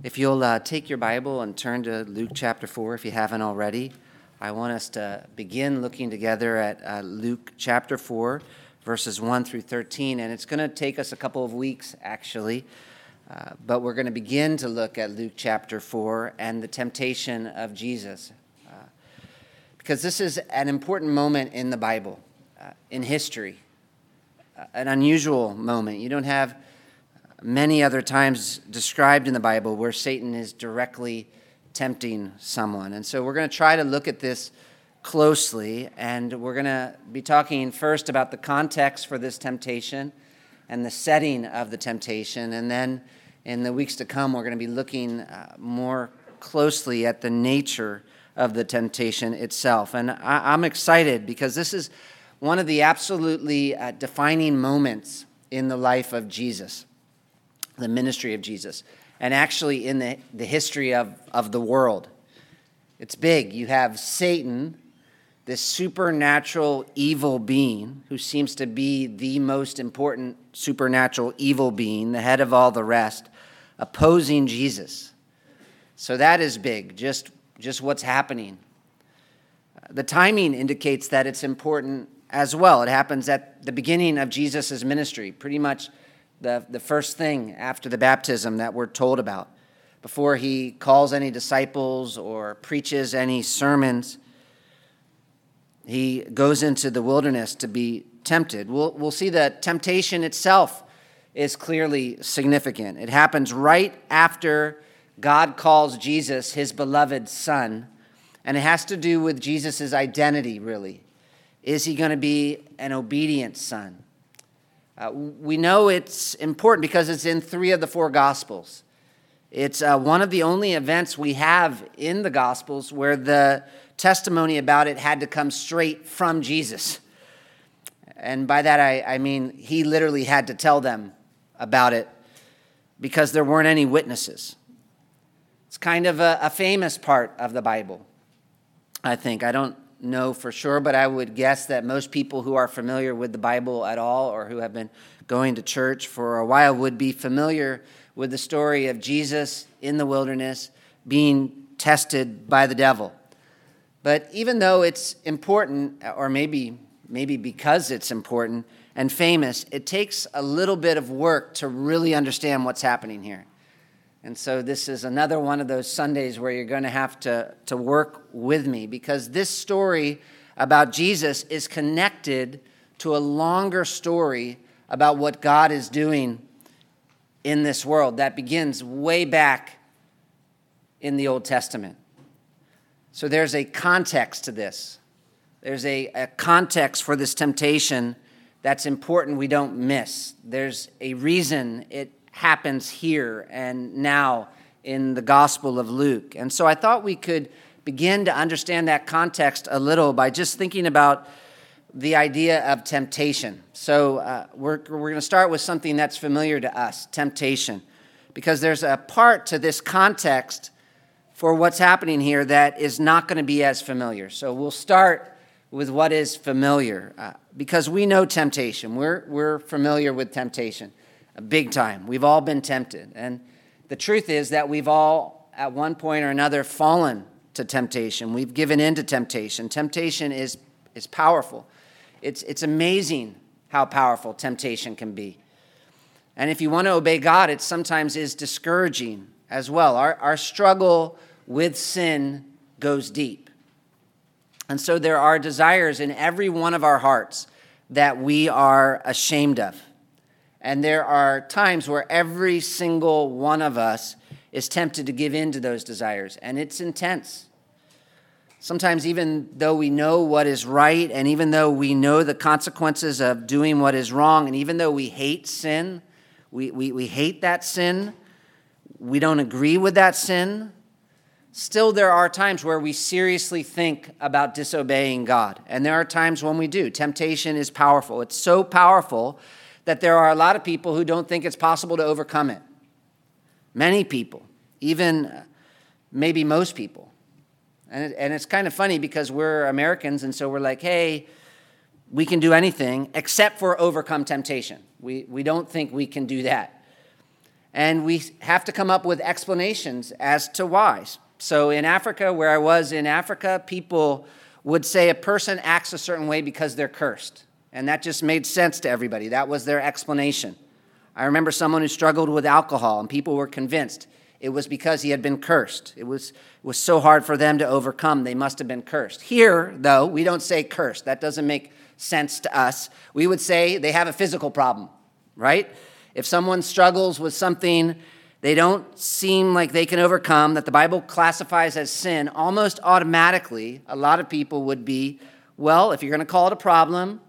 If you'll uh, take your Bible and turn to Luke chapter 4 if you haven't already, I want us to begin looking together at uh, Luke chapter 4, verses 1 through 13. And it's going to take us a couple of weeks, actually, uh, but we're going to begin to look at Luke chapter 4 and the temptation of Jesus. Uh, because this is an important moment in the Bible, uh, in history, uh, an unusual moment. You don't have many other times described in the Bible where Satan is directly tempting someone. And so we're going to try to look at this closely, and we're going to be talking first about the context for this temptation and the setting of the temptation. And then in the weeks to come, we're going to be looking uh, more closely at the nature of the temptation itself. And I, am excited because this is one of the absolutely uh, defining moments in the life of Jesus the ministry of Jesus, and actually in the, the history of, of the world. It's big. You have Satan, this supernatural evil being who seems to be the most important supernatural evil being, the head of all the rest, opposing Jesus. So that is big, just, just what's happening. The timing indicates that it's important as well. It happens at the beginning of Jesus' ministry, pretty much the, the first thing after the baptism that we're told about. Before he calls any disciples or preaches any sermons, he goes into the wilderness to be tempted. We'll, we'll see that temptation itself is clearly significant. It happens right after God calls Jesus his beloved son, and it has to do with Jesus' identity, really. Is he going to be an obedient son? Uh, we know it's important because it's in three of the four Gospels. It's uh, one of the only events we have in the Gospels where the testimony about it had to come straight from Jesus. And by that, I, I mean he literally had to tell them about it because there weren't any witnesses. It's kind of a, a famous part of the Bible, I think. I don't know for sure, but I would guess that most people who are familiar with the Bible at all or who have been going to church for a while would be familiar with the story of Jesus in the wilderness being tested by the devil. But even though it's important, or maybe, maybe because it's important and famous, it takes a little bit of work to really understand what's happening here. And so this is another one of those Sundays where you're going to have to, to work with me because this story about Jesus is connected to a longer story about what God is doing in this world that begins way back in the Old Testament. So there's a context to this. There's a, a context for this temptation that's important we don't miss. There's a reason it happens here and now in the Gospel of Luke. And so I thought we could begin to understand that context a little by just thinking about the idea of temptation. So uh, we're, we're going to start with something that's familiar to us temptation, because there's a part to this context for what's happening here that is not going to be as familiar. So we'll start with what is familiar, uh, because we know temptation. We're, we're familiar with temptation big time. We've all been tempted. And the truth is that we've all, at one point or another, fallen to temptation. We've given in to temptation. Temptation is, is powerful. It's, it's amazing how powerful temptation can be. And if you want to obey God, it sometimes is discouraging as well. Our, our struggle with sin goes deep. And so there are desires in every one of our hearts that we are ashamed of. And there are times where every single one of us is tempted to give in to those desires, and it's intense. Sometimes, even though we know what is right, and even though we know the consequences of doing what is wrong, and even though we hate sin, we, we, we hate that sin, we don't agree with that sin, still there are times where we seriously think about disobeying God. And there are times when we do. Temptation is powerful. It's so powerful that there are a lot of people who don't think it's possible to overcome it. Many people, even uh, maybe most people. And, it, and it's kind of funny because we're Americans, and so we're like, hey, we can do anything except for overcome temptation. We, we don't think we can do that. and we have to come up with explanations as to why. So in Africa, where I was in Africa, people would say a person acts a certain way because they're cursed. And that just made sense to everybody. That was their explanation. I remember someone who struggled with alcohol, and people were convinced it was because he had been cursed. It was, it was so hard for them to overcome, they must have been cursed. Here, though, we don't say cursed. That doesn't make sense to us. We would say they have a physical problem, right? If someone struggles with something they don't seem like they can overcome, that the Bible classifies as sin, almost automatically, a lot of people would be, well, if you're going to call it a problem,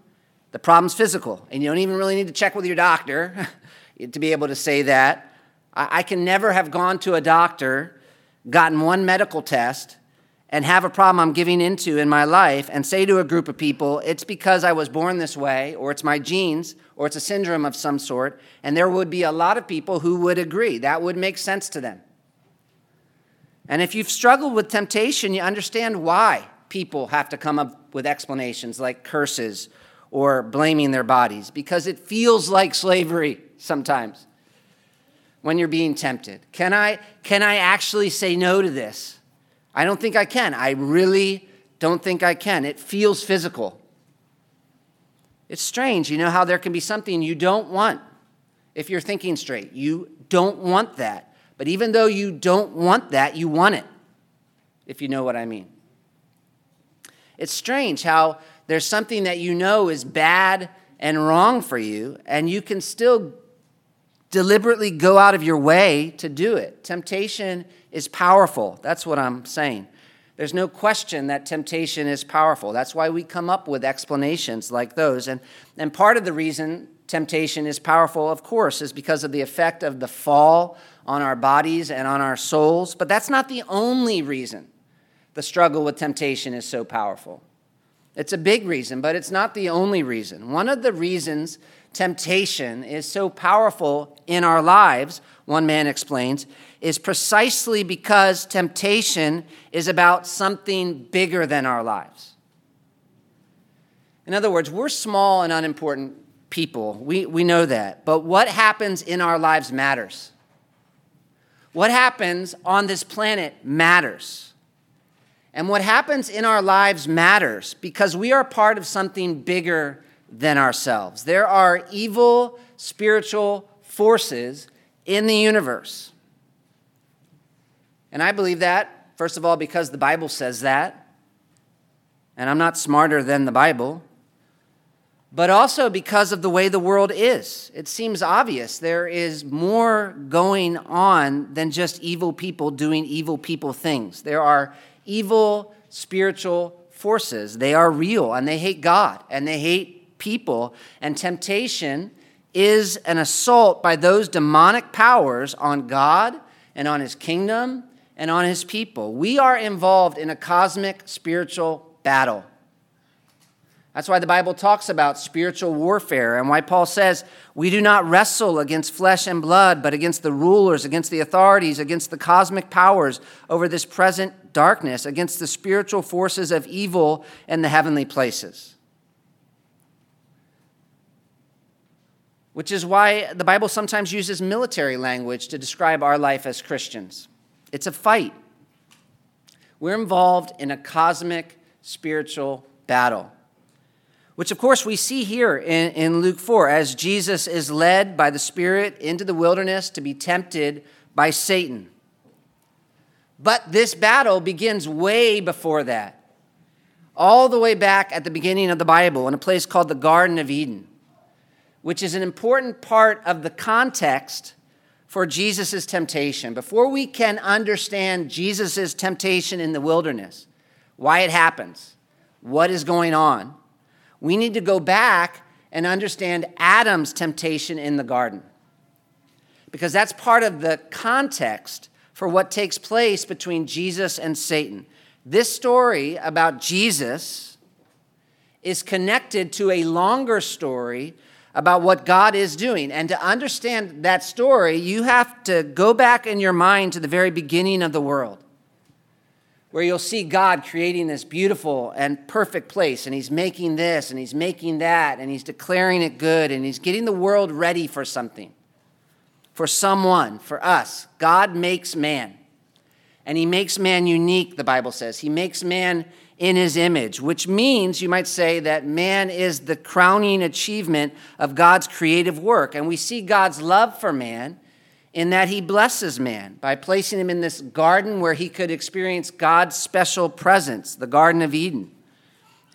the problem's physical. And you don't even really need to check with your doctor to be able to say that. I can never have gone to a doctor, gotten one medical test, and have a problem I'm giving into in my life and say to a group of people, it's because I was born this way, or it's my genes, or it's a syndrome of some sort, and there would be a lot of people who would agree. That would make sense to them. And if you've struggled with temptation, you understand why people have to come up with explanations like curses or blaming their bodies, because it feels like slavery sometimes when you're being tempted. Can I, can I actually say no to this? I don't think I can. I really don't think I can. It feels physical. It's strange, you know, how there can be something you don't want if you're thinking straight. You don't want that. But even though you don't want that, you want it, if you know what I mean. It's strange how there's something that you know is bad and wrong for you, and you can still deliberately go out of your way to do it. Temptation is powerful. That's what I'm saying. There's no question that temptation is powerful. That's why we come up with explanations like those. And, and part of the reason temptation is powerful, of course, is because of the effect of the fall on our bodies and on our souls. But that's not the only reason the struggle with temptation is so powerful. It's a big reason, but it's not the only reason. One of the reasons temptation is so powerful in our lives, one man explains, is precisely because temptation is about something bigger than our lives. In other words, we're small and unimportant people. We, we know that. But what happens in our lives matters. What happens on this planet matters. And what happens in our lives matters because we are part of something bigger than ourselves. There are evil spiritual forces in the universe. And I believe that, first of all, because the Bible says that. And I'm not smarter than the Bible. But also because of the way the world is. It seems obvious there is more going on than just evil people doing evil people things. There are evil spiritual forces. They are real and they hate God and they hate people. And temptation is an assault by those demonic powers on God and on his kingdom and on his people. We are involved in a cosmic spiritual battle. That's why the Bible talks about spiritual warfare and why Paul says we do not wrestle against flesh and blood, but against the rulers, against the authorities, against the cosmic powers over this present darkness, against the spiritual forces of evil in the heavenly places. Which is why the Bible sometimes uses military language to describe our life as Christians. It's a fight. We're involved in a cosmic spiritual battle, which, of course, we see here in, in Luke 4 as Jesus is led by the Spirit into the wilderness to be tempted by Satan. But this battle begins way before that, all the way back at the beginning of the Bible in a place called the Garden of Eden, which is an important part of the context for Jesus' temptation, before we can understand Jesus' temptation in the wilderness, why it happens, what is going on, we need to go back and understand Adam's temptation in the garden. Because that's part of the context for what takes place between Jesus and Satan. This story about Jesus is connected to a longer story about what God is doing. And to understand that story, you have to go back in your mind to the very beginning of the world, where you'll see God creating this beautiful and perfect place. And He's making this and He's making that, and He's declaring it good, and He's getting the world ready for something. for someone, for us. God makes man. And he makes man unique, the Bible says. He makes man in his image, which means you might say that man is the crowning achievement of God's creative work. And we see God's love for man in that he blesses man by placing him in this garden where he could experience God's special presence, the Garden of Eden.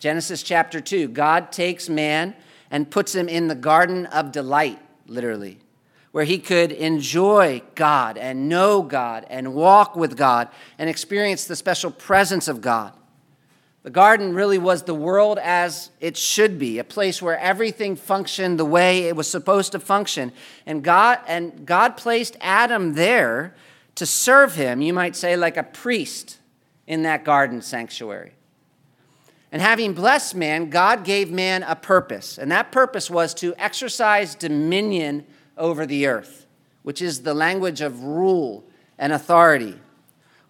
Genesis chapter 2 God takes man and puts him in the garden of delight, literally, where he could enjoy God and know God and walk with God and experience the special presence of God. The garden really was the world as it should be, a place where everything functioned the way it was supposed to function. And God, and God placed Adam there to serve him, you might say, like a priest in that garden sanctuary. And having blessed man, God gave man a purpose. And that purpose was to exercise dominion over the earth, which is the language of rule and authority.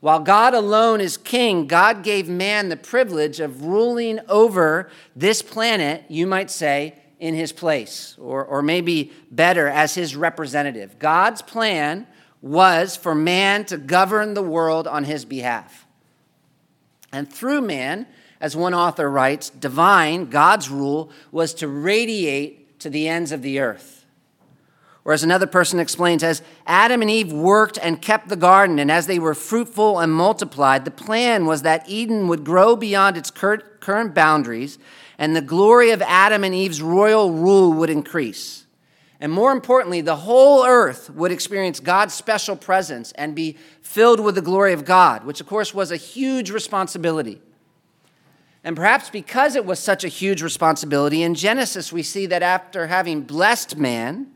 While God alone is king, God gave man the privilege of ruling over this planet, you might say, in his place, or, or maybe better, as his representative. God's plan was for man to govern the world on his behalf. And through man, as one author writes, divine, God's rule, was to radiate to the ends of the earth. Or as another person explains, as Adam and Eve worked and kept the garden, and as they were fruitful and multiplied, the plan was that Eden would grow beyond its current boundaries, and the glory of Adam and Eve's royal rule would increase. And more importantly, the whole earth would experience God's special presence and be filled with the glory of God, which of course was a huge responsibility. And perhaps because it was such a huge responsibility, in Genesis we see that after having blessed man,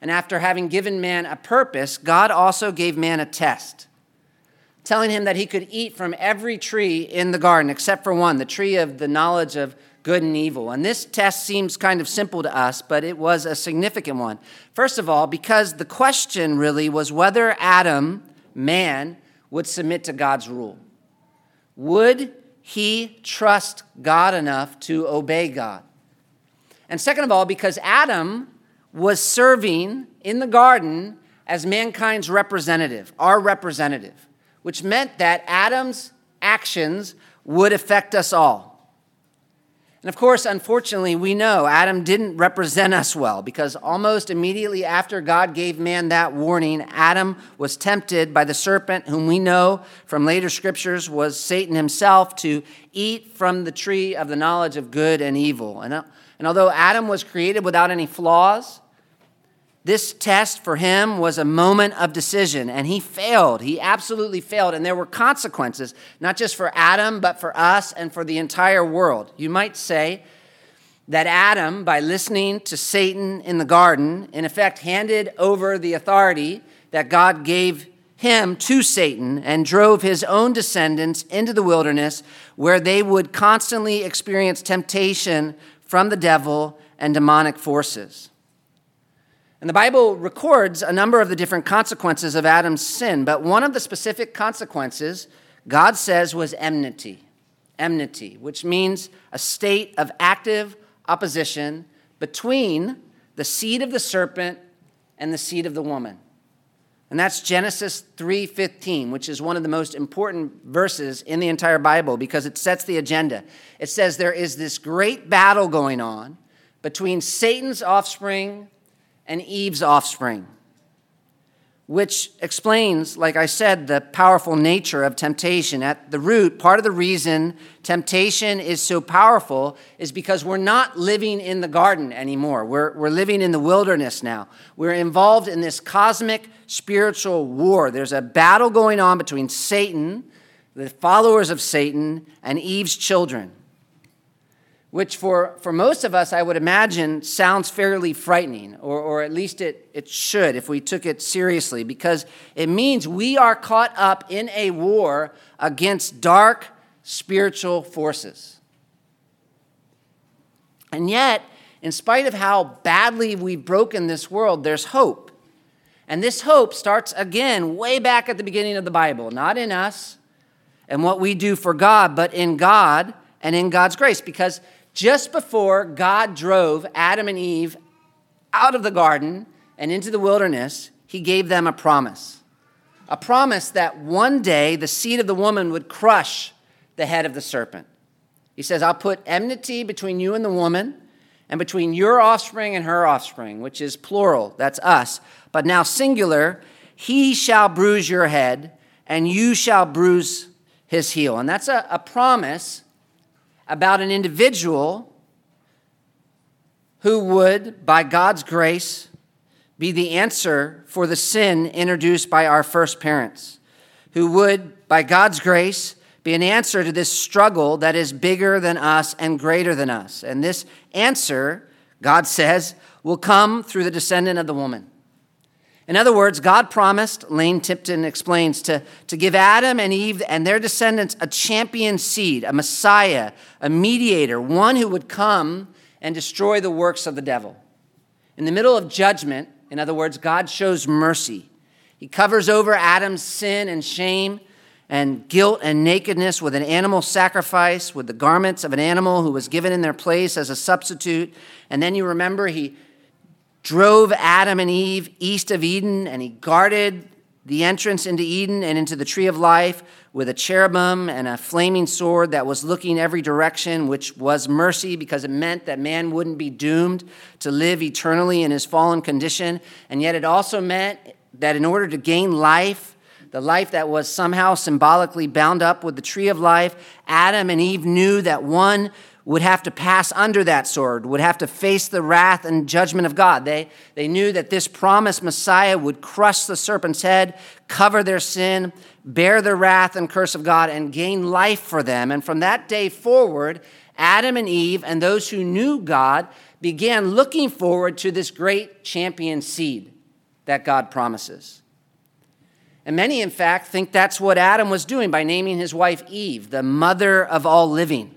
and after having given man a purpose, God also gave man a test, telling him that he could eat from every tree in the garden except for one, the tree of the knowledge of good and evil. And this test seems kind of simple to us, but it was a significant one. First of all, because the question really was whether Adam, man, would submit to God's rule. Would he trust God enough to obey God? And second of all, because Adam was serving in the garden as mankind's representative, our representative, which meant that Adam's actions would affect us all. And of course, unfortunately, we know Adam didn't represent us well because almost immediately after God gave man that warning, Adam was tempted by the serpent, whom we know from later scriptures was Satan himself, to eat from the tree of the knowledge of good and evil. And uh, and although Adam was created without any flaws, this test for him was a moment of decision, and he failed. He absolutely failed. And there were consequences, not just for Adam, but for us and for the entire world. You might say that Adam, by listening to Satan in the garden, in effect handed over the authority that God gave him to Satan and drove his own descendants into the wilderness where they would constantly experience temptation from the devil and demonic forces. And the Bible records a number of the different consequences of Adam's sin, but one of the specific consequences God says was enmity. Enmity, which means a state of active opposition between the seed of the serpent and the seed of the woman. And that's Genesis 3:15, which is one of the most important verses in the entire Bible because it sets the agenda. It says there is this great battle going on between Satan's offspring and Eve's offspring which explains, like I said, the powerful nature of temptation. At the root, part of the reason temptation is so powerful is because we're not living in the garden anymore. We're, we're living in the wilderness now. We're involved in this cosmic spiritual war. There's a battle going on between Satan, the followers of Satan, and Eve's children which for, for most of us, I would imagine, sounds fairly frightening, or, or at least it, it should if we took it seriously, because it means we are caught up in a war against dark spiritual forces. And yet, in spite of how badly we've broken this world, there's hope. And this hope starts again way back at the beginning of the Bible, not in us and what we do for God, but in God and in God's grace, because just before God drove Adam and Eve out of the garden and into the wilderness, he gave them a promise. A promise that one day the seed of the woman would crush the head of the serpent. He says, I'll put enmity between you and the woman, and between your offspring and her offspring, which is plural, that's us. But now, singular, he shall bruise your head, and you shall bruise his heel. And that's a, a promise about an individual who would, by God's grace, be the answer for the sin introduced by our first parents, who would, by God's grace, be an answer to this struggle that is bigger than us and greater than us. And this answer, God says, will come through the descendant of the woman. In other words, God promised, Lane Tipton explains, to, to give Adam and Eve and their descendants a champion seed, a Messiah, a mediator, one who would come and destroy the works of the devil. In the middle of judgment, in other words, God shows mercy. He covers over Adam's sin and shame and guilt and nakedness with an animal sacrifice, with the garments of an animal who was given in their place as a substitute. And then you remember he drove Adam and Eve east of Eden and he guarded the entrance into Eden and into the tree of life with a cherubim and a flaming sword that was looking every direction, which was mercy because it meant that man wouldn't be doomed to live eternally in his fallen condition. And yet it also meant that in order to gain life, the life that was somehow symbolically bound up with the tree of life, Adam and Eve knew that one would have to pass under that sword, would have to face the wrath and judgment of God. They, they knew that this promised Messiah would crush the serpent's head, cover their sin, bear the wrath and curse of God, and gain life for them. And from that day forward, Adam and Eve and those who knew God began looking forward to this great champion seed that God promises. And many, in fact, think that's what Adam was doing by naming his wife Eve, the mother of all living.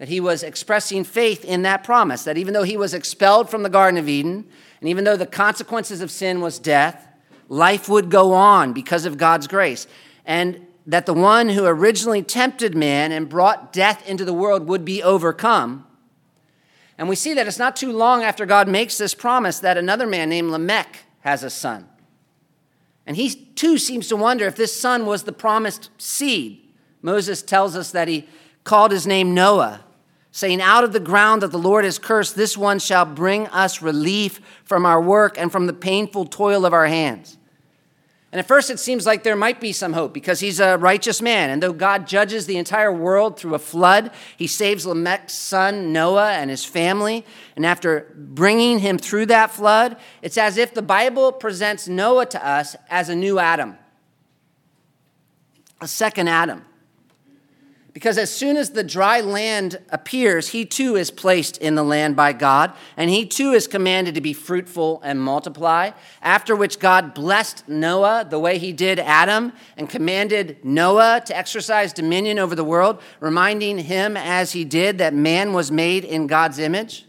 That he was expressing faith in that promise, that even though he was expelled from the Garden of Eden, and even though the consequences of sin was death, life would go on because of God's grace. And that the one who originally tempted man and brought death into the world would be overcome. And we see that it's not too long after God makes this promise that another man named Lamech has a son. And he too seems to wonder if this son was the promised seed. Moses tells us that he called his name Noah, saying, Out of the ground that the Lord has cursed, this one shall bring us relief from our work and from the painful toil of our hands. And at first, it seems like there might be some hope because he's a righteous man. And though God judges the entire world through a flood, he saves Lamech's son, Noah, and his family. And after bringing him through that flood, it's as if the Bible presents Noah to us as a new Adam, a second Adam. Because as soon as the dry land appears, he too is placed in the land by God, and he too is commanded to be fruitful and multiply. After which God blessed Noah the way he did Adam, and commanded Noah to exercise dominion over the world, reminding him as he did that man was made in God's image.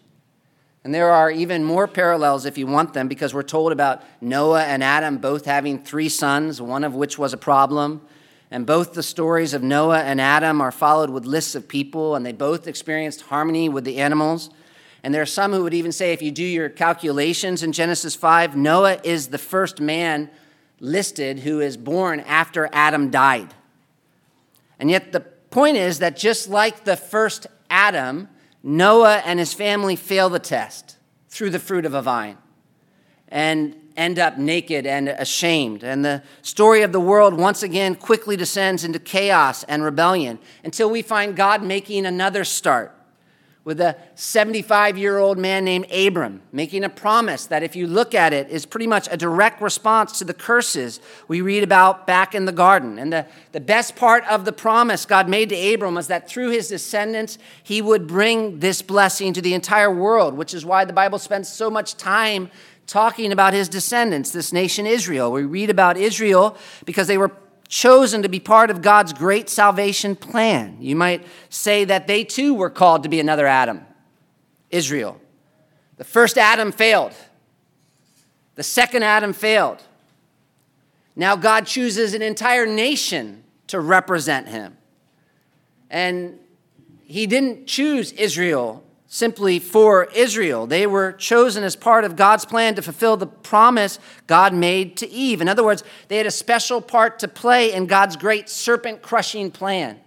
And there are even more parallels if you want them, because we're told about Noah and Adam both having three sons, one of which was a problem. And both the stories of Noah and Adam are followed with lists of people, and they both experienced harmony with the animals. And there are some who would even say, if you do your calculations in Genesis 5, Noah is the first man listed who is born after Adam died. And yet, the point is that just like the first Adam, Noah and his family fail the test through the fruit of a vine. And end up naked and ashamed. And the story of the world once again quickly descends into chaos and rebellion until we find God making another start with a 75 year old man named Abram, making a promise that, if you look at it, is pretty much a direct response to the curses we read about back in the garden. And the, the best part of the promise God made to Abram was that through his descendants, he would bring this blessing to the entire world, which is why the Bible spends so much time talking about his descendants, this nation Israel. We read about Israel because they were chosen to be part of God's great salvation plan. You might say that they too were called to be another Adam, Israel. The first Adam failed, the second Adam failed. Now God chooses an entire nation to represent him. And he didn't choose Israel simply for Israel. They were chosen as part of God's plan to fulfill the promise God made to Eve. In other words, they had a special part to play in God's great serpent crushing plan.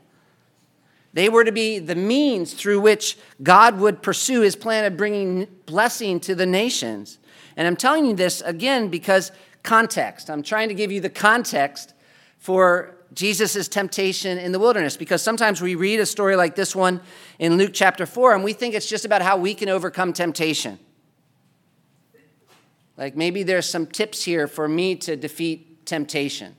They were to be the means through which God would pursue his plan of bringing blessing to the nations. And I'm telling you this again because context. I'm trying to give you the context for Jesus' temptation in the wilderness because sometimes we read a story like this one in Luke chapter 4 and we think it's just about how we can overcome temptation. Like maybe there's some tips here for me to defeat temptation.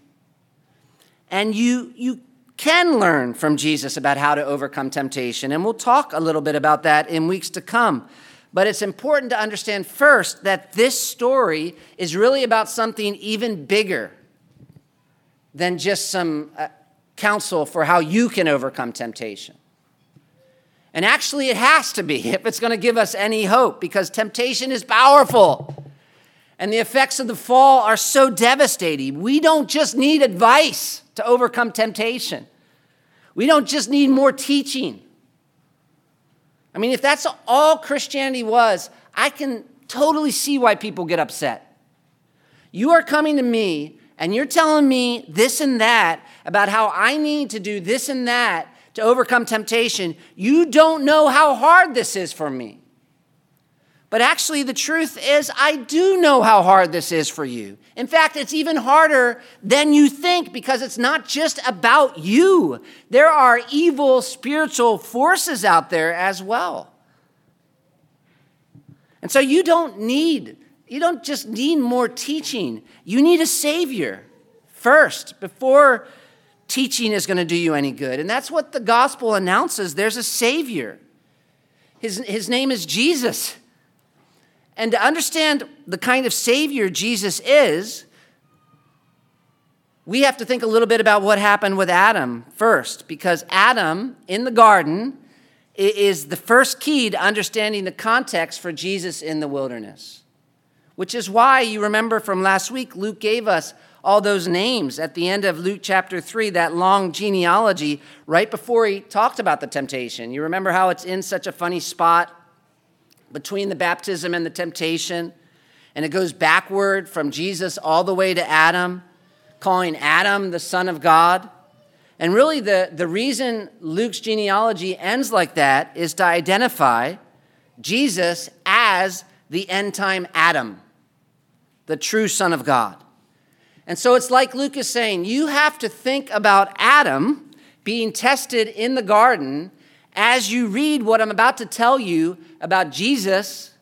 And you, you can learn from Jesus about how to overcome temptation. And we'll talk a little bit about that in weeks to come. But it's important to understand first that this story is really about something even bigger than just some uh, counsel for how you can overcome temptation. And actually, it has to be if it's going to give us any hope, because temptation is powerful. And the effects of the fall are so devastating. We don't just need advice to overcome temptation, we don't just need more teaching. I mean, if that's all Christianity was, I can totally see why people get upset. You are coming to me and you're telling me this and that about how I need to do this and that to overcome temptation, you don't know how hard this is for me. But actually, the truth is, I do know how hard this is for you. In fact, it's even harder than you think because it's not just about you. There are evil spiritual forces out there as well. And so you don't need you don't just need more teaching, you need a Savior first before teaching is going to do you any good. And that's what the gospel announces there's a Savior. His, his name is Jesus. And to understand the kind of Savior Jesus is, we have to think a little bit about what happened with Adam first, because Adam in the garden is the first key to understanding the context for Jesus in the wilderness which is why you remember from last week, Luke gave us all those names at the end of Luke chapter 3, that long genealogy, right before he talked about the temptation. You remember how it's in such a funny spot between the baptism and the temptation? And it goes backward from Jesus all the way to Adam, calling Adam the Son of God. And really, the, the reason Luke's genealogy ends like that is to identify Jesus as the end time Adam the true Son of God. And so it's like Luke is saying, you have to think about Adam being tested in the garden as you read what I'm about to tell you about Jesus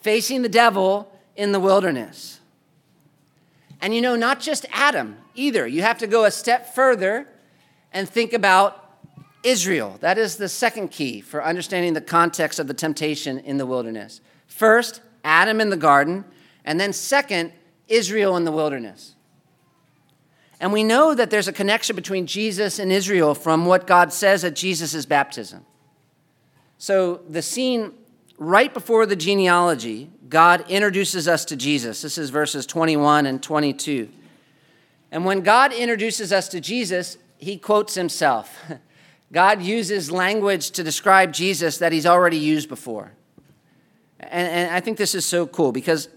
facing the devil in the wilderness. And you know, not just Adam either. You have to go a step further and think about Israel. That is the second key for understanding the context of the temptation in the wilderness. First, Adam in the garden. And then, second, Israel in the wilderness. And we know that there's a connection between Jesus and Israel from what God says at Jesus' baptism. So, the scene right before the genealogy, God introduces us to Jesus. This is verses 21 and 22. And when God introduces us to Jesus, he quotes himself. God uses language to describe Jesus that he's already used before. And, and I think this is so cool because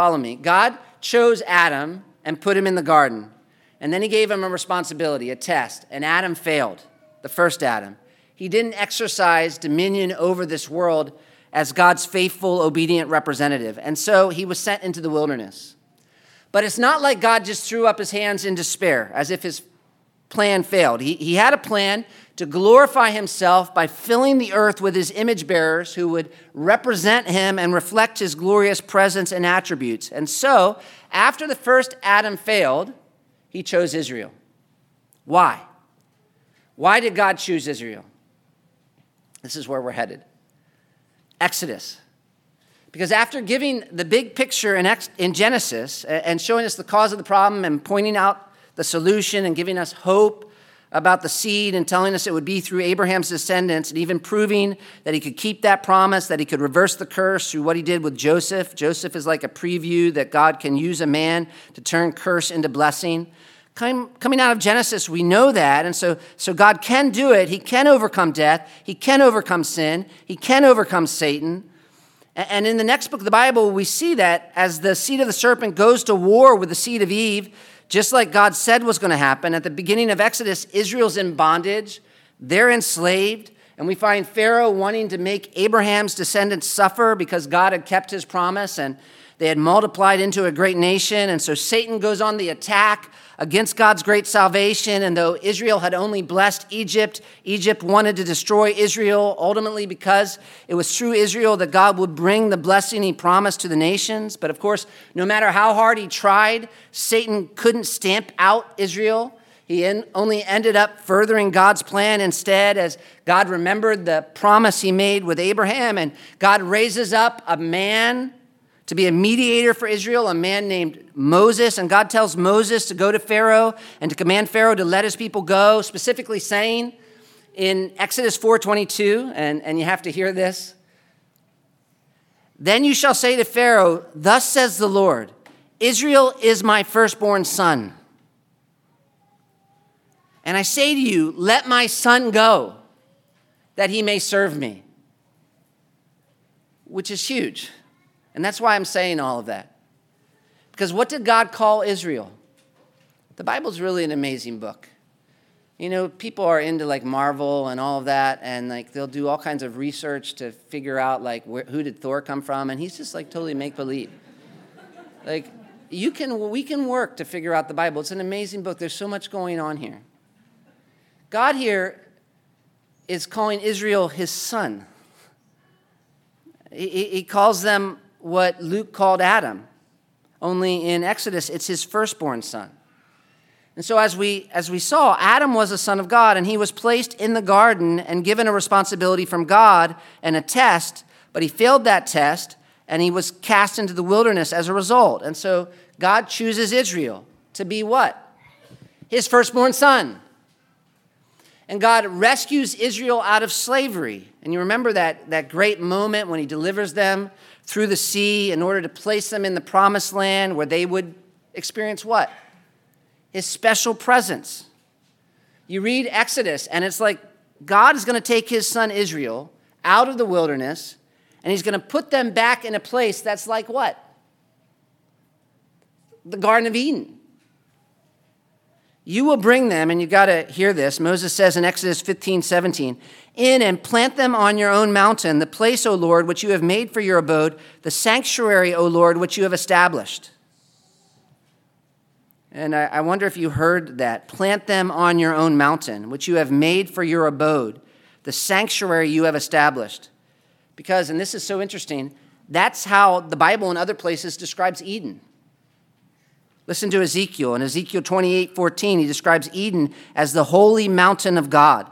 Follow me. God chose Adam and put him in the garden. And then he gave him a responsibility, a test. And Adam failed, the first Adam. He didn't exercise dominion over this world as God's faithful, obedient representative. And so he was sent into the wilderness. But it's not like God just threw up his hands in despair, as if his plan failed. He, he had a plan to glorify himself by filling the earth with his image bearers who would represent him and reflect his glorious presence and attributes. And so, after the first Adam failed, he chose Israel. Why? Why did God choose Israel? This is where we're headed. Exodus. Because after giving the big picture in, in Genesis and showing us the cause of the problem and pointing out the solution and giving us hope about the seed and telling us it would be through Abraham's descendants, and even proving that he could keep that promise, that he could reverse the curse through what he did with Joseph. Joseph is like a preview that God can use a man to turn curse into blessing. coming out of Genesis, we know that. And so, so God can do it. He can overcome death. He can overcome sin. He can overcome Satan. And in the next book of the Bible, we see that as the seed of the serpent goes to war with the seed of Eve, just like God said was going to happen. At the beginning of Exodus, Israel's in bondage, they're enslaved. And we find Pharaoh wanting to make Abraham's descendants suffer because God had kept his promise and they had multiplied into a great nation. And so Satan goes on the attack against God's great salvation. And though Israel had only blessed Egypt, Egypt wanted to destroy Israel, ultimately because it was through Israel that God would bring the blessing he promised to the nations. But of course, no matter how hard he tried, Satan couldn't stamp out Israel. He only ended up furthering God's plan instead, as God remembered the promise he made with Abraham. And God raises up a man to be a mediator for Israel, a man named Moses. And God tells Moses to go to Pharaoh and to command Pharaoh to let his people go, specifically saying in Exodus 4:22, and, and you have to hear this. Then you shall say to Pharaoh, Thus says the Lord, Israel is my firstborn son. And I say to you, Let my son go, that he may serve me. Which is huge. And that's why I'm saying all of that. Because what did God call Israel? The Bible's really an amazing book. You know, people are into like Marvel and all of that, and like they'll do all kinds of research to figure out like where, who did Thor come from, and he's just like totally make believe. like you can, we can work to figure out the Bible. It's an amazing book. There's so much going on here. God here is calling Israel his son. He, he calls them what Luke called Adam. Only in Exodus, it's his firstborn son. And so, as we, as we saw, Adam was a son of God, and he was placed in the garden and given a responsibility from God and a test, but he failed that test, and he was cast into the wilderness as a result. And so, God chooses Israel to be what? His firstborn son. And God rescues Israel out of slavery. And you remember that, that great moment when he delivers them through the sea in order to place them in the promised land where they would experience what? His special presence. You read Exodus, and it's like God is going to take his son Israel out of the wilderness, and he's going to put them back in a place that's like what? The Garden of Eden. You will bring them, and you got to hear this. Moses says in Exodus 15, 17, in and plant them on your own mountain, the place, O Lord, which you have made for your abode, the sanctuary, O Lord, which you have established. And I, I wonder if you heard that. Plant them on your own mountain, which you have made for your abode, the sanctuary you have established. Because, and this is so interesting, that's how the Bible in other places describes Eden. Listen to Ezekiel. In Ezekiel 28 14, he describes Eden as the holy mountain of God.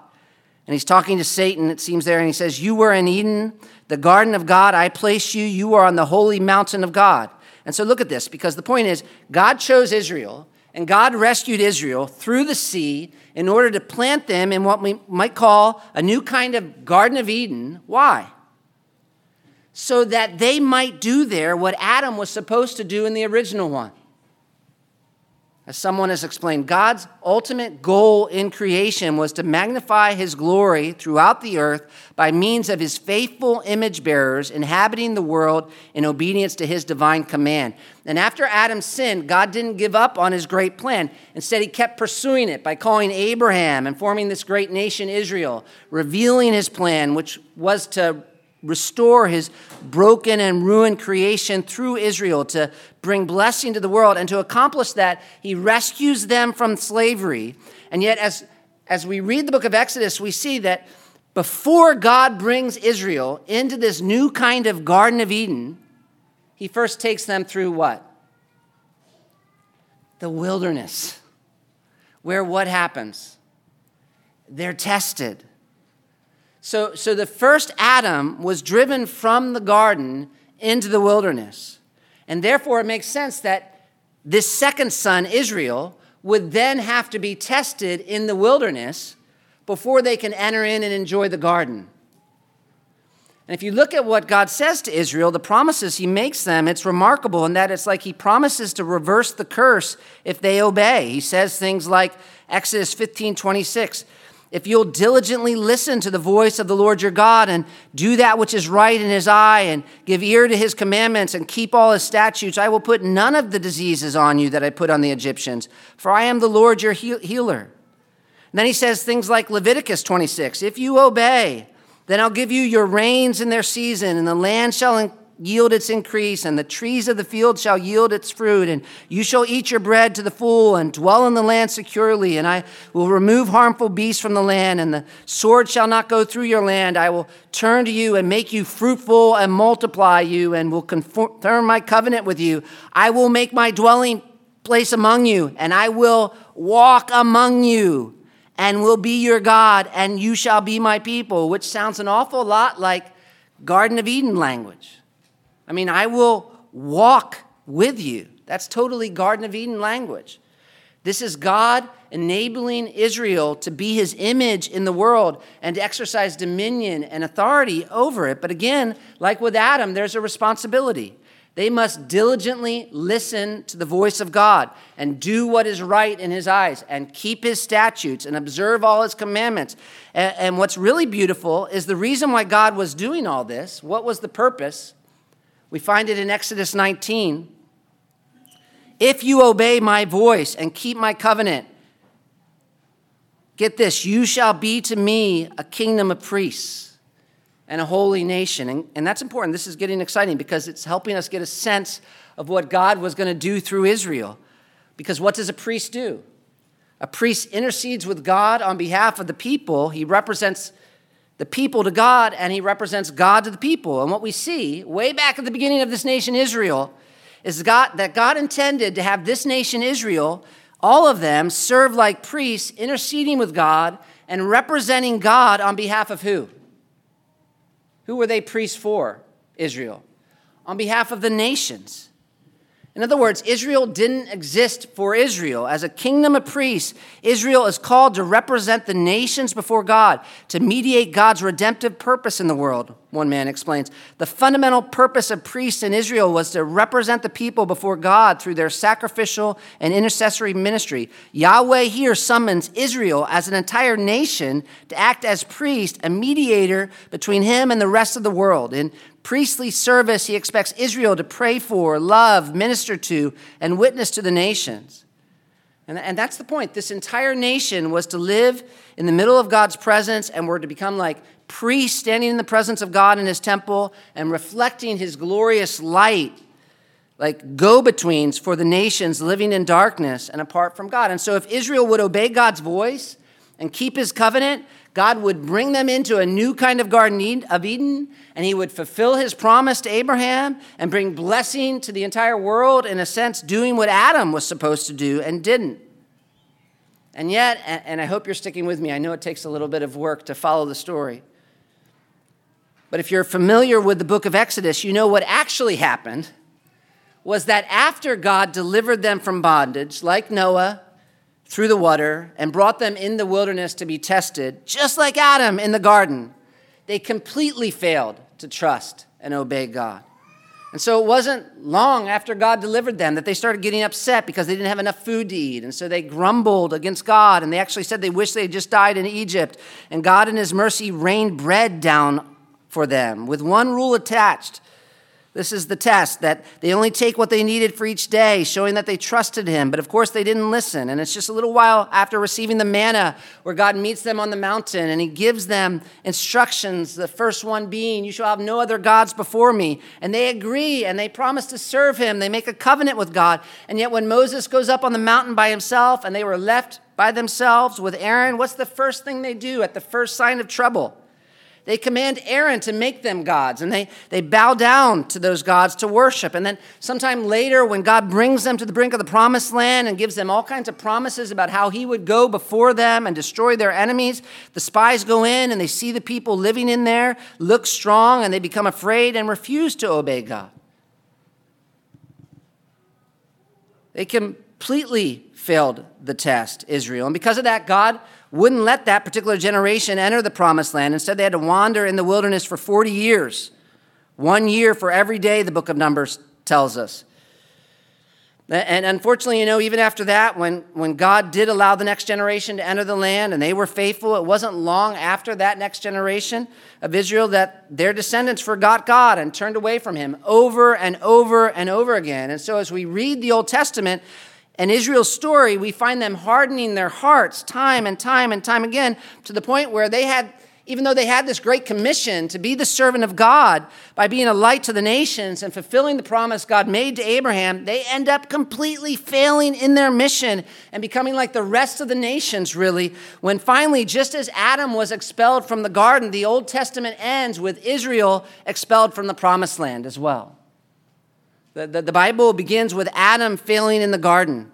And he's talking to Satan, it seems there, and he says, You were in Eden, the garden of God. I placed you. You are on the holy mountain of God. And so look at this, because the point is, God chose Israel, and God rescued Israel through the sea in order to plant them in what we might call a new kind of Garden of Eden. Why? So that they might do there what Adam was supposed to do in the original one as someone has explained, God's ultimate goal in creation was to magnify his glory throughout the earth by means of his faithful image bearers inhabiting the world in obedience to his divine command. And after Adam sinned, God didn't give up on his great plan. Instead, he kept pursuing it by calling Abraham and forming this great nation, Israel, revealing his plan, which was to restore his broken and ruined creation through Israel to bring blessing to the world. And to accomplish that, he rescues them from slavery. And yet, as, as we read the book of Exodus, we see that before God brings Israel into this new kind of Garden of Eden, he first takes them through what? The wilderness, where what happens? They're tested so, so the first Adam was driven from the garden into the wilderness. And therefore, it makes sense that this second son, Israel, would then have to be tested in the wilderness before they can enter in and enjoy the garden. And if you look at what God says to Israel, the promises he makes them, it's remarkable in that it's like he promises to reverse the curse if they obey. He says things like Exodus 15 26. If you'll diligently listen to the voice of the Lord your God and do that which is right in his eye and give ear to his commandments and keep all his statutes, I will put none of the diseases on you that I put on the Egyptians, for I am the Lord your healer. And then he says things like Leviticus 26 If you obey, then I'll give you your rains in their season, and the land shall yield its increase, and the trees of the field shall yield its fruit, and you shall eat your bread to the full, and dwell in the land securely. And I will remove harmful beasts from the land, and the sword shall not go through your land. I will turn to you and make you fruitful and multiply you, and will confirm my covenant with you. I will make my dwelling place among you, and I will walk among you and will be your God, and you shall be my people, which sounds an awful lot like Garden of Eden language. I mean, I will walk with you. That's totally Garden of Eden language. This is God enabling Israel to be his image in the world and to exercise dominion and authority over it. But again, like with Adam, there's a responsibility. They must diligently listen to the voice of God and do what is right in his eyes and keep his statutes and observe all his commandments. And, and, what's really beautiful is the reason why God was doing all this. What was the purpose? We find it in Exodus 19. If you obey my voice and keep my covenant, get this, you shall be to me a kingdom of priests and a holy nation. And, and that's important. This is getting exciting because it's helping us get a sense of what God was going to do through Israel. Because what does a priest do? A priest intercedes with God on behalf of the people. He represents the people to God and he represents God to the people. And what we see way back at the beginning of this nation, Israel, is God, that God intended to have this nation, Israel, all of them serve like priests, interceding with God and representing God on behalf of who? Who were they priests for? Israel. On behalf of the nations. In other words, Israel didn't exist for Israel. As a kingdom of priests, Israel is called to represent the nations before God, to mediate God's redemptive purpose in the world, one man explains. The fundamental purpose of priests in Israel was to represent the people before God through their sacrificial and intercessory ministry. Yahweh here summons Israel as an entire nation to act as priest, a mediator between him and the rest of the world. In priestly service, he expects Israel to pray for, love, minister to, and witness to the nations. And, and that's the point. This entire nation was to live in the middle of God's presence and were to become like priests standing in the presence of God in his temple and reflecting his glorious light, like go betweens for the nations living in darkness and apart from God. And so, if Israel would obey God's voice and keep his covenant, God would bring them into a new kind of Garden of Eden, and he would fulfill his promise to Abraham and bring blessing to the entire world, in a sense, doing what Adam was supposed to do and didn't. And yet, and I hope you're sticking with me, I know it takes a little bit of work to follow the story. But if you're familiar with the book of Exodus, you know what actually happened was that after God delivered them from bondage, like Noah, through the water and brought them in the wilderness to be tested, just like Adam in the garden, they completely failed to trust and obey God. And so it wasn't long after God delivered them that they started getting upset because they didn't have enough food to eat. And so they grumbled against God and they actually said they wished they had just died in Egypt. And God, in His mercy, rained bread down for them with one rule attached this is the test that they only take what they needed for each day, showing that they trusted him. But of course, they didn't listen. And it's just a little while after receiving the manna where God meets them on the mountain and he gives them instructions. The first one being, You shall have no other gods before me. And they agree and they promise to serve him. They make a covenant with God. And yet, when Moses goes up on the mountain by himself and they were left by themselves with Aaron, what's the first thing they do at the first sign of trouble? They command Aaron to make them gods, and they, they bow down to those gods to worship. And then, sometime later, when God brings them to the brink of the promised land and gives them all kinds of promises about how he would go before them and destroy their enemies, the spies go in and they see the people living in there, look strong, and they become afraid and refuse to obey God. They completely failed the test, Israel. And because of that, God wouldn't let that particular generation enter the promised land. Instead, they had to wander in the wilderness for 40 years. One year for every day, the book of Numbers tells us. And unfortunately, you know, even after that, when, when God did allow the next generation to enter the land and they were faithful, it wasn't long after that next generation of Israel that their descendants forgot God and turned away from Him over and over and over again. And so, as we read the Old Testament and Israel's story, we find them hardening their hearts time and time and time again to the point where they had even though they had this great commission to be the servant of God by being a light to the nations and fulfilling the promise God made to Abraham, they end up completely failing in their mission and becoming like the rest of the nations, really. When finally, just as Adam was expelled from the garden, the Old Testament ends with Israel expelled from the promised land as well. The, the, the Bible begins with Adam failing in the garden.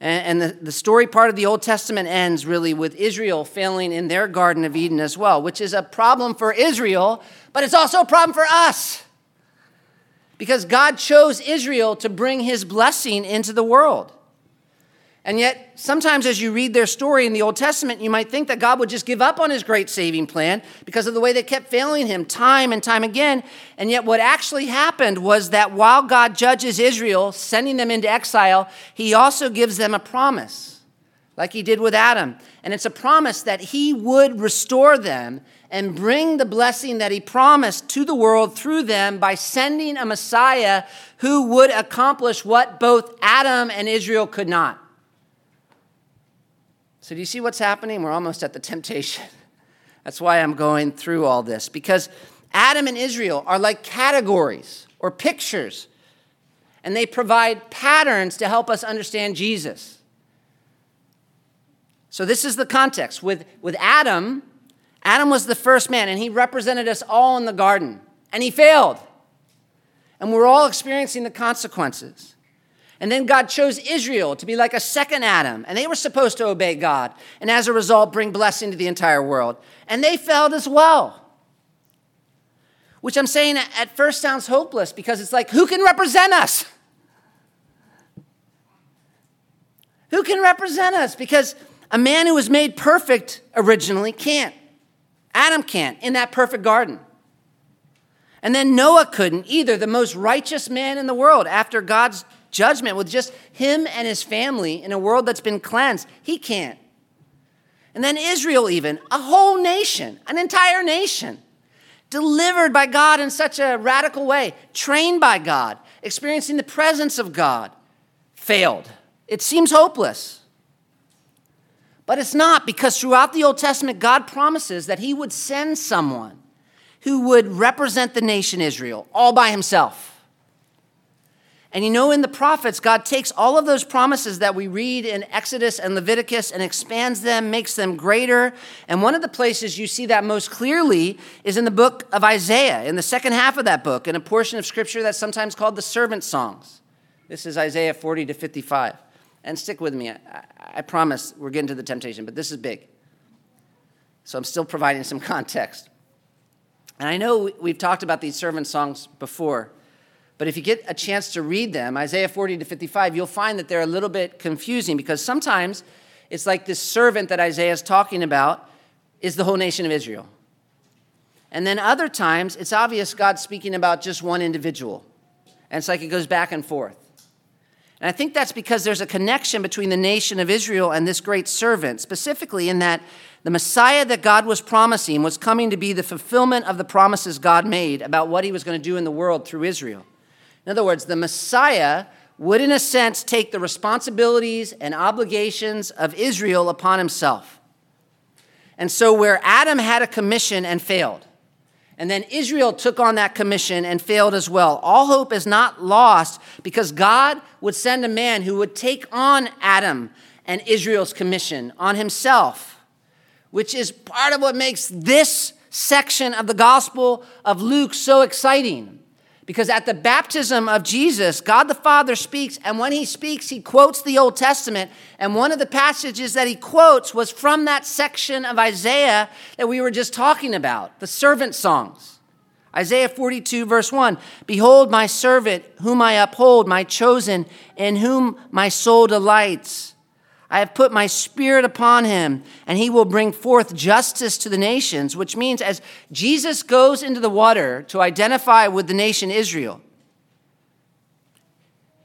And, the, the story part of the Old Testament ends really with Israel failing in their Garden of Eden as well, which is a problem for Israel, but it's also a problem for us. Because God chose Israel to bring his blessing into the world. And yet, sometimes as you read their story in the Old Testament, you might think that God would just give up on his great saving plan because of the way they kept failing him time and time again. And yet, what actually happened was that while God judges Israel, sending them into exile, he also gives them a promise, like he did with Adam. And it's a promise that he would restore them and bring the blessing that he promised to the world through them by sending a Messiah who would accomplish what both Adam and Israel could not. So, do you see what's happening? We're almost at the temptation. That's why I'm going through all this, because Adam and Israel are like categories or pictures, and they provide patterns to help us understand Jesus. So, this is the context. With, with Adam, Adam was the first man, and he represented us all in the garden, and he failed. And we're all experiencing the consequences. And then God chose Israel to be like a second Adam, and they were supposed to obey God, and as a result, bring blessing to the entire world. And they failed as well. Which I'm saying at first sounds hopeless because it's like, who can represent us? Who can represent us? Because a man who was made perfect originally can't. Adam can't in that perfect garden. And then Noah couldn't either, the most righteous man in the world after God's judgment with just him and his family in a world that's been cleansed. He can't. And then Israel, even, a whole nation, an entire nation, delivered by God in such a radical way, trained by God, experiencing the presence of God, failed. It seems hopeless. But it's not because throughout the Old Testament, God promises that He would send someone who would represent the nation Israel all by himself. And you know, in the prophets, God takes all of those promises that we read in Exodus and Leviticus and expands them, makes them greater. And one of the places you see that most clearly is in the book of Isaiah, in the second half of that book, in a portion of scripture that's sometimes called the servant songs. This is Isaiah 40 to 55. And stick with me, I, I promise we're getting to the temptation, but this is big. So I'm still providing some context. And I know we've talked about these servant songs before. But if you get a chance to read them, Isaiah 40 to 55, you'll find that they're a little bit confusing because sometimes it's like this servant that Isaiah is talking about is the whole nation of Israel. And then other times, it's obvious God's speaking about just one individual. And it's like it goes back and forth. And I think that's because there's a connection between the nation of Israel and this great servant, specifically in that the Messiah that God was promising was coming to be the fulfillment of the promises God made about what he was going to do in the world through Israel. In other words, the Messiah would, in a sense, take the responsibilities and obligations of Israel upon himself. And so, where Adam had a commission and failed, and then Israel took on that commission and failed as well. All hope is not lost because God would send a man who would take on Adam and Israel's commission on himself, which is part of what makes this section of the Gospel of Luke so exciting. Because at the baptism of Jesus, God the Father speaks, and when he speaks, he quotes the Old Testament. And one of the passages that he quotes was from that section of Isaiah that we were just talking about, the servant songs. Isaiah 42, verse 1 Behold, my servant, whom I uphold, my chosen, in whom my soul delights. I have put my spirit upon him, and he will bring forth justice to the nations, which means as Jesus goes into the water to identify with the nation Israel,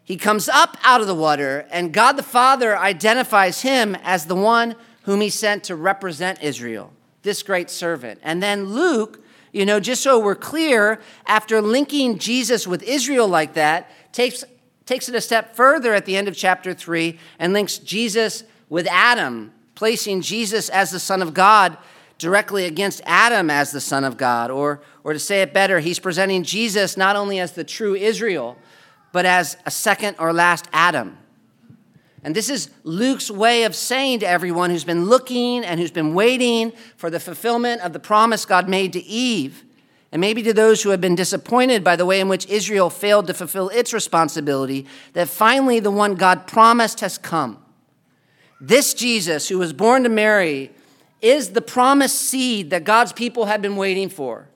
he comes up out of the water, and God the Father identifies him as the one whom he sent to represent Israel, this great servant. And then Luke, you know, just so we're clear, after linking Jesus with Israel like that, takes takes it a step further at the end of chapter 3 and links Jesus with Adam, placing Jesus as the Son of God directly against Adam as the Son of God. Or, or to say it better, he's presenting Jesus not only as the true Israel, but as a second or last Adam. And this is Luke's way of saying to everyone who's been looking and who's been waiting for the fulfillment of the promise God made to Eve and maybe to those who have been disappointed by the way in which Israel failed to fulfill its responsibility, that finally the one God promised has come. This Jesus, who was born to Mary, is the promised seed that God's people had been waiting for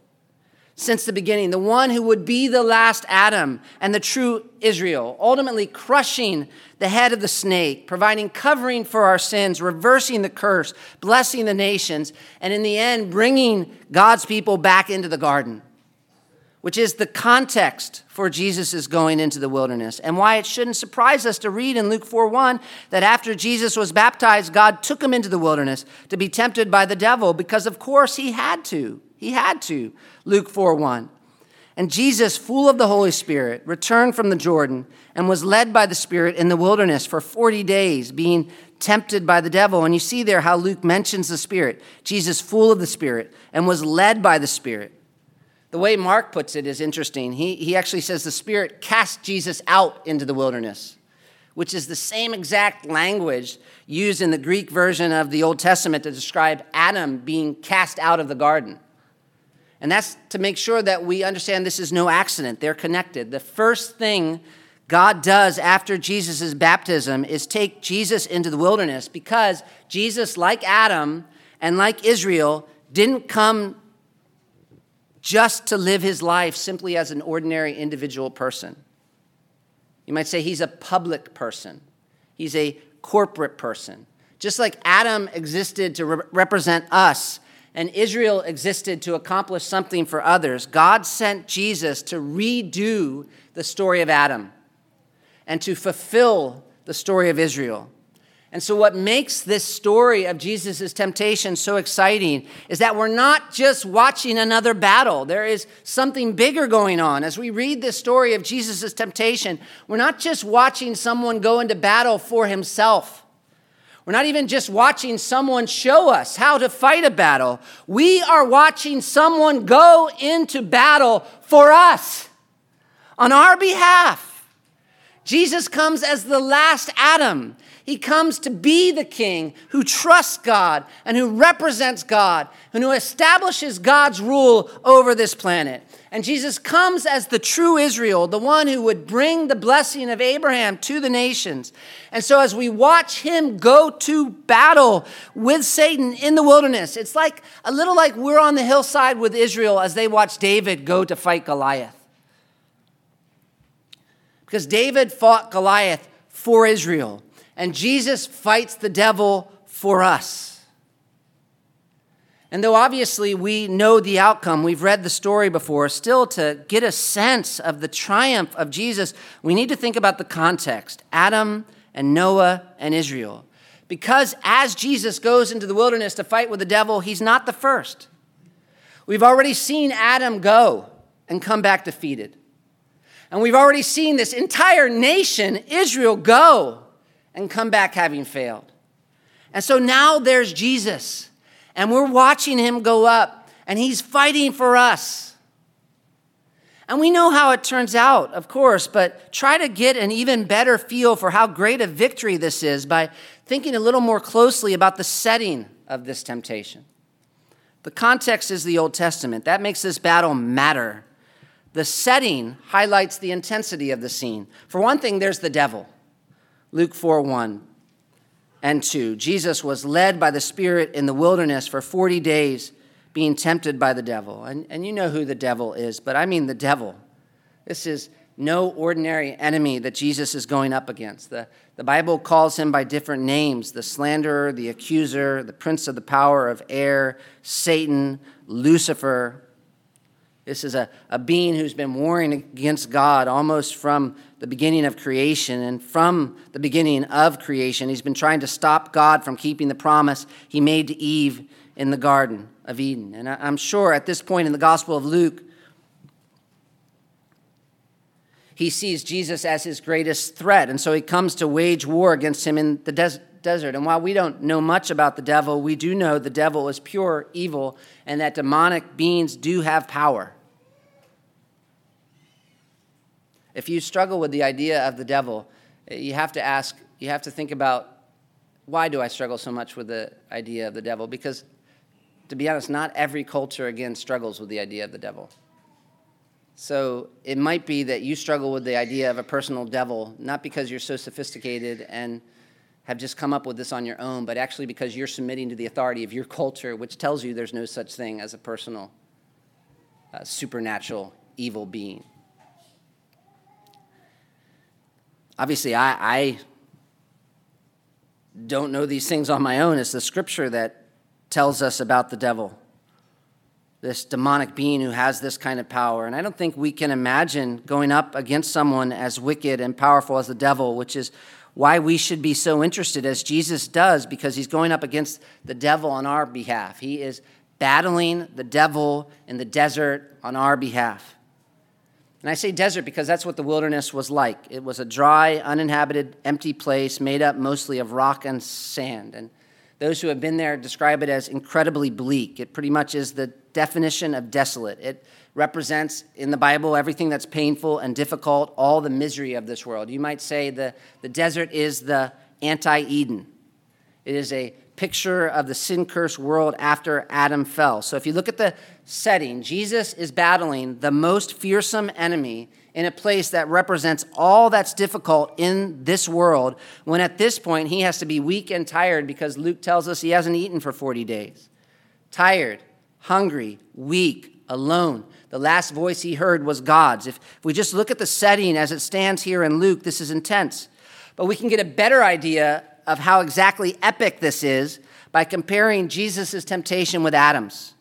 since the beginning, the one who would be the last Adam and the true Israel, ultimately crushing the head of the snake, providing covering for our sins, reversing the curse, blessing the nations, and in the end, bringing God's people back into the garden, which is the context for Jesus' going into the wilderness, and why it shouldn't surprise us to read in Luke 4 1 that after Jesus was baptized, God took him into the wilderness to be tempted by the devil, because of course he had to. He had to. Luke 4 1. And Jesus, full of the Holy Spirit, returned from the Jordan and was led by the Spirit in the wilderness for 40 days, being tempted by the devil. And you see there how Luke mentions the Spirit. Jesus, full of the Spirit, and was led by the Spirit. The way Mark puts it is interesting. He, he actually says the Spirit cast Jesus out into the wilderness, which is the same exact language used in the Greek version of the Old Testament to describe Adam being cast out of the garden. And that's to make sure that we understand this is no accident. They're connected. The first thing God does after Jesus' baptism is take Jesus into the wilderness because Jesus, like Adam and like Israel, didn't come just to live his life simply as an ordinary individual person. You might say he's a public person, he's a corporate person. Just like Adam existed to re- represent us and Israel existed to accomplish something for others, God sent Jesus to redo the story of Adam and to fulfill the story of Israel. And so, what makes this story of Jesus' temptation so exciting is that we're not just watching another battle. There is something bigger going on. As we read this story of Jesus' temptation, we're not just watching someone go into battle for himself. We're not even just watching someone show us how to fight a battle. We are watching someone go into battle for us on our behalf. Jesus comes as the last Adam. He comes to be the king who trusts God and who represents God and who establishes God's rule over this planet. And Jesus comes as the true Israel, the one who would bring the blessing of Abraham to the nations. And so, as we watch him go to battle with Satan in the wilderness, it's like a little like we're on the hillside with Israel as they watch David go to fight Goliath. Because David fought Goliath for Israel and Jesus fights the devil for us. And though obviously we know the outcome, we've read the story before, still to get a sense of the triumph of Jesus, we need to think about the context Adam and Noah and Israel. Because as Jesus goes into the wilderness to fight with the devil, he's not the first. We've already seen Adam go and come back defeated. And we've already seen this entire nation, Israel, go and come back having failed. And so now there's Jesus, and we're watching him go up, and he's fighting for us. And we know how it turns out, of course, but try to get an even better feel for how great a victory this is by thinking a little more closely about the setting of this temptation. The context is the Old Testament. That makes this battle matter. The setting highlights the intensity of the scene. For one thing, there's the devil. Luke 4 1 and 2. Jesus was led by the Spirit in the wilderness for 40 days, being tempted by the devil. And, and you know who the devil is, but I mean the devil. This is no ordinary enemy that Jesus is going up against. The, the Bible calls him by different names the slanderer, the accuser, the prince of the power of air, Satan, Lucifer. This is a, a being who's been warring against God almost from the beginning of creation. And from the beginning of creation, he's been trying to stop God from keeping the promise he made to Eve in the Garden of Eden. And I'm sure at this point in the Gospel of Luke, he sees Jesus as his greatest threat. And so he comes to wage war against him in the des- desert. And while we don't know much about the devil, we do know the devil is pure evil and that demonic beings do have power. If you struggle with the idea of the devil, you have to ask, you have to think about why do I struggle so much with the idea of the devil? Because, to be honest, not every culture, again, struggles with the idea of the devil. So it might be that you struggle with the idea of a personal devil, not because you're so sophisticated and have just come up with this on your own, but actually because you're submitting to the authority of your culture, which tells you there's no such thing as a personal, uh, supernatural, evil being. Obviously, I, I don't know these things on my own. It's the scripture that tells us about the devil this demonic being who has this kind of power. And I don't think we can imagine going up against someone as wicked and powerful as the devil, which is why we should be so interested as Jesus does, because he's going up against the devil on our behalf. He is battling the devil in the desert on our behalf. And I say desert because that's what the wilderness was like. It was a dry, uninhabited, empty place made up mostly of rock and sand. And those who have been there describe it as incredibly bleak. It pretty much is the definition of desolate. It represents in the Bible everything that's painful and difficult, all the misery of this world. You might say the, the desert is the anti Eden. It is a picture of the sin cursed world after Adam fell. So if you look at the setting, Jesus is battling the most fearsome enemy in a place that represents all that's difficult in this world, when at this point he has to be weak and tired because Luke tells us he hasn't eaten for 40 days. Tired, hungry, weak, alone. The last voice he heard was God's. If, we just look at the setting as it stands here in Luke, this is intense. But we can get a better idea of how exactly epic this is by comparing Jesus' temptation with Adam's.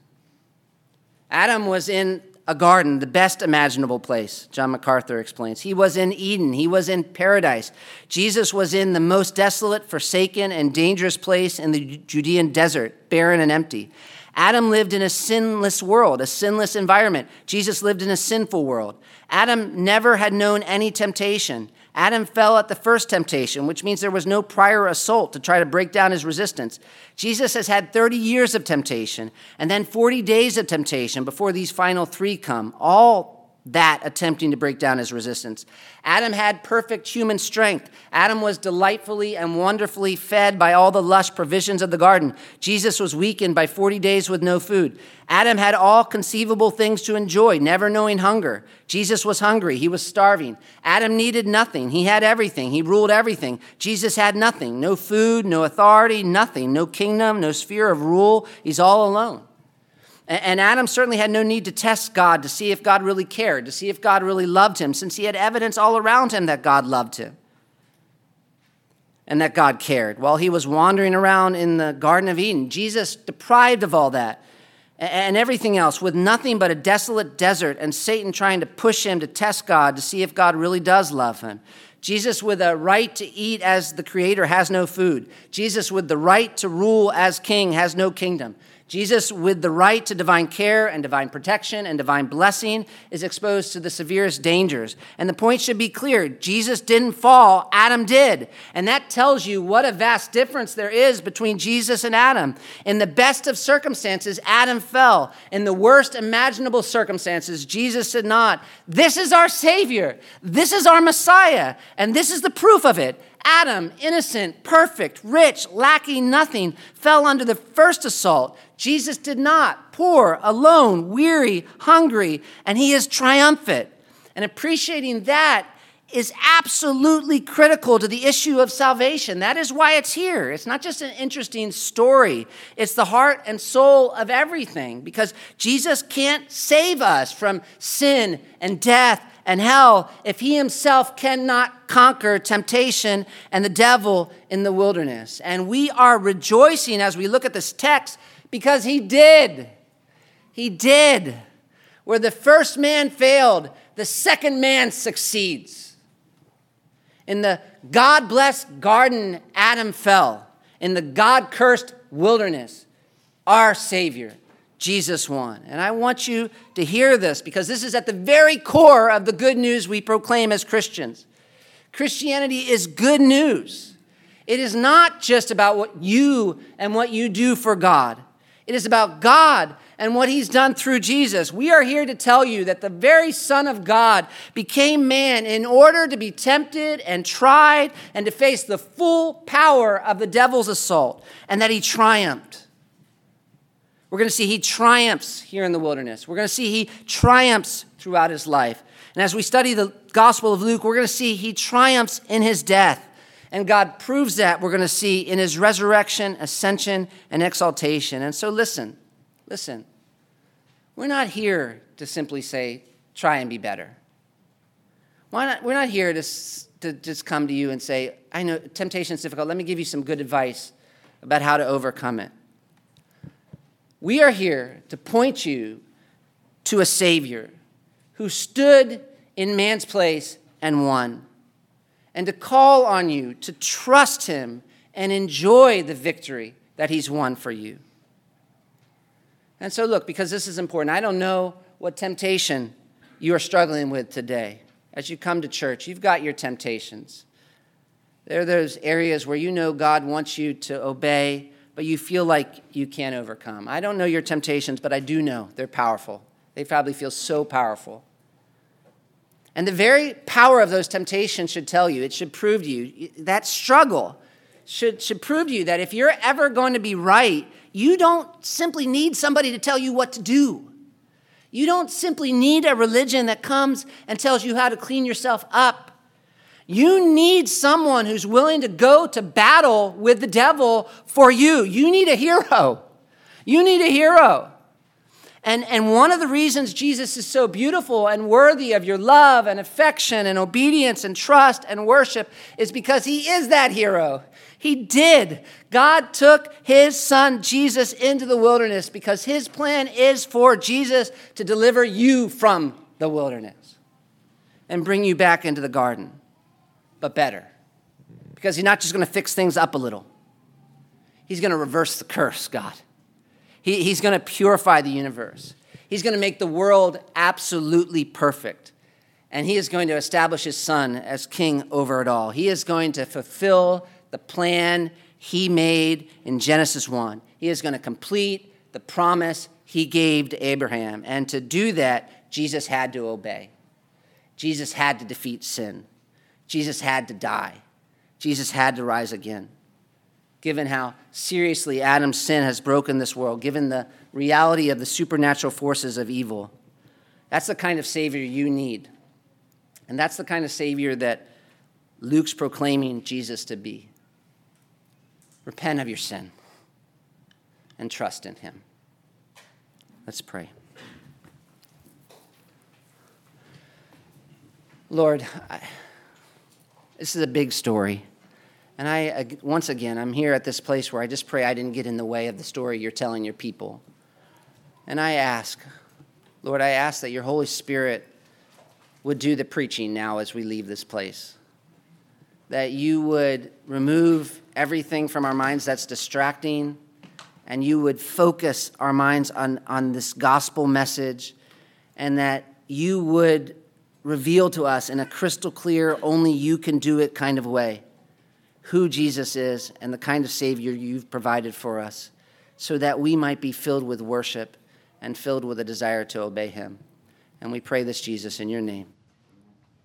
Adam was in a garden, the best imaginable place, John MacArthur explains. He was in Eden, he was in paradise. Jesus was in the most desolate, forsaken, and dangerous place in the Judean desert, barren and empty. Adam lived in a sinless world, a sinless environment. Jesus lived in a sinful world. Adam never had known any temptation. Adam fell at the first temptation, which means there was no prior assault to try to break down his resistance. Jesus has had 30 years of temptation and then 40 days of temptation before these final three come, all that attempting to break down his resistance. Adam had perfect human strength. Adam was delightfully and wonderfully fed by all the lush provisions of the garden. Jesus was weakened by 40 days with no food. Adam had all conceivable things to enjoy, never knowing hunger. Jesus was hungry. He was starving. Adam needed nothing. He had everything. He ruled everything. Jesus had nothing no food, no authority, nothing, no kingdom, no sphere of rule. He's all alone. And Adam certainly had no need to test God to see if God really cared, to see if God really loved him, since he had evidence all around him that God loved him and that God cared. While he was wandering around in the Garden of Eden, Jesus, deprived of all that and everything else, with nothing but a desolate desert and Satan trying to push him to test God to see if God really does love him. Jesus, with a right to eat as the Creator, has no food. Jesus, with the right to rule as King, has no kingdom. Jesus, with the right to divine care and divine protection and divine blessing, is exposed to the severest dangers. And the point should be clear Jesus didn't fall, Adam did. And that tells you what a vast difference there is between Jesus and Adam. In the best of circumstances, Adam fell. In the worst imaginable circumstances, Jesus did not. This is our Savior, this is our Messiah, and this is the proof of it. Adam, innocent, perfect, rich, lacking nothing, fell under the first assault. Jesus did not. Poor, alone, weary, hungry, and he is triumphant. And appreciating that is absolutely critical to the issue of salvation. That is why it's here. It's not just an interesting story, it's the heart and soul of everything because Jesus can't save us from sin and death and hell if he himself cannot conquer temptation and the devil in the wilderness. And we are rejoicing as we look at this text because he did. He did. Where the first man failed, the second man succeeds. In the God blessed garden, Adam fell. In the God cursed wilderness, our Savior, Jesus won. And I want you to hear this because this is at the very core of the good news we proclaim as Christians. Christianity is good news. It is not just about what you and what you do for God. It is about God and what he's done through Jesus. We are here to tell you that the very Son of God became man in order to be tempted and tried and to face the full power of the devil's assault, and that he triumphed. We're going to see he triumphs here in the wilderness. We're going to see he triumphs throughout his life. And as we study the Gospel of Luke, we're going to see he triumphs in his death. And God proves that, we're going to see, in his resurrection, ascension, and exaltation. And so, listen, listen. We're not here to simply say, try and be better. Why not? We're not here to, to just come to you and say, I know temptation is difficult. Let me give you some good advice about how to overcome it. We are here to point you to a Savior who stood in man's place and won and to call on you to trust him and enjoy the victory that he's won for you. And so, look, because this is important, I don't know what temptation you are struggling with today. As you come to church, you've got your temptations. There are those areas where you know God wants you to obey, but you feel like you can't overcome. I don't know your temptations, but I do know they're powerful. They probably feel so powerful. And the very power of those temptations should tell you, it should prove to you, that struggle should, should prove to you that if you're ever going to be right, you don't simply need somebody to tell you what to do. You don't simply need a religion that comes and tells you how to clean yourself up. You need someone who's willing to go to battle with the devil for you. You need a hero. You need a hero. And, and one of the reasons Jesus is so beautiful and worthy of your love and affection and obedience and trust and worship is because he is that hero. He did. God took his son Jesus into the wilderness because his plan is for Jesus to deliver you from the wilderness and bring you back into the garden, but better. Because he's not just going to fix things up a little, he's going to reverse the curse, God. He, he's going to purify the universe. He's going to make the world absolutely perfect. And he is going to establish his son as king over it all. He is going to fulfill the plan he made in Genesis 1. He is going to complete the promise he gave to Abraham. And to do that, Jesus had to obey. Jesus had to defeat sin. Jesus had to die. Jesus had to rise again given how seriously Adam's sin has broken this world, given the reality of the supernatural forces of evil. That's the kind of Savior you need. And that's the kind of Savior that Luke's proclaiming Jesus to be. Repent of your sin and trust in Him. Let's pray. Lord, I, this is a big story. And I, once again, I'm here at this place where I just pray I didn't get in the way of the story you're telling your people. And I ask, Lord, I ask that your Holy Spirit would do the preaching now as we leave this place. That you would remove everything from our minds that's distracting, and you would focus our minds on, on this gospel message, and that you would reveal to us in a crystal clear, only you can do it kind of way who Jesus is and the kind of Savior you've provided for us so that we might be filled with worship and filled with a desire to obey Him. And we pray this, Jesus, in your name.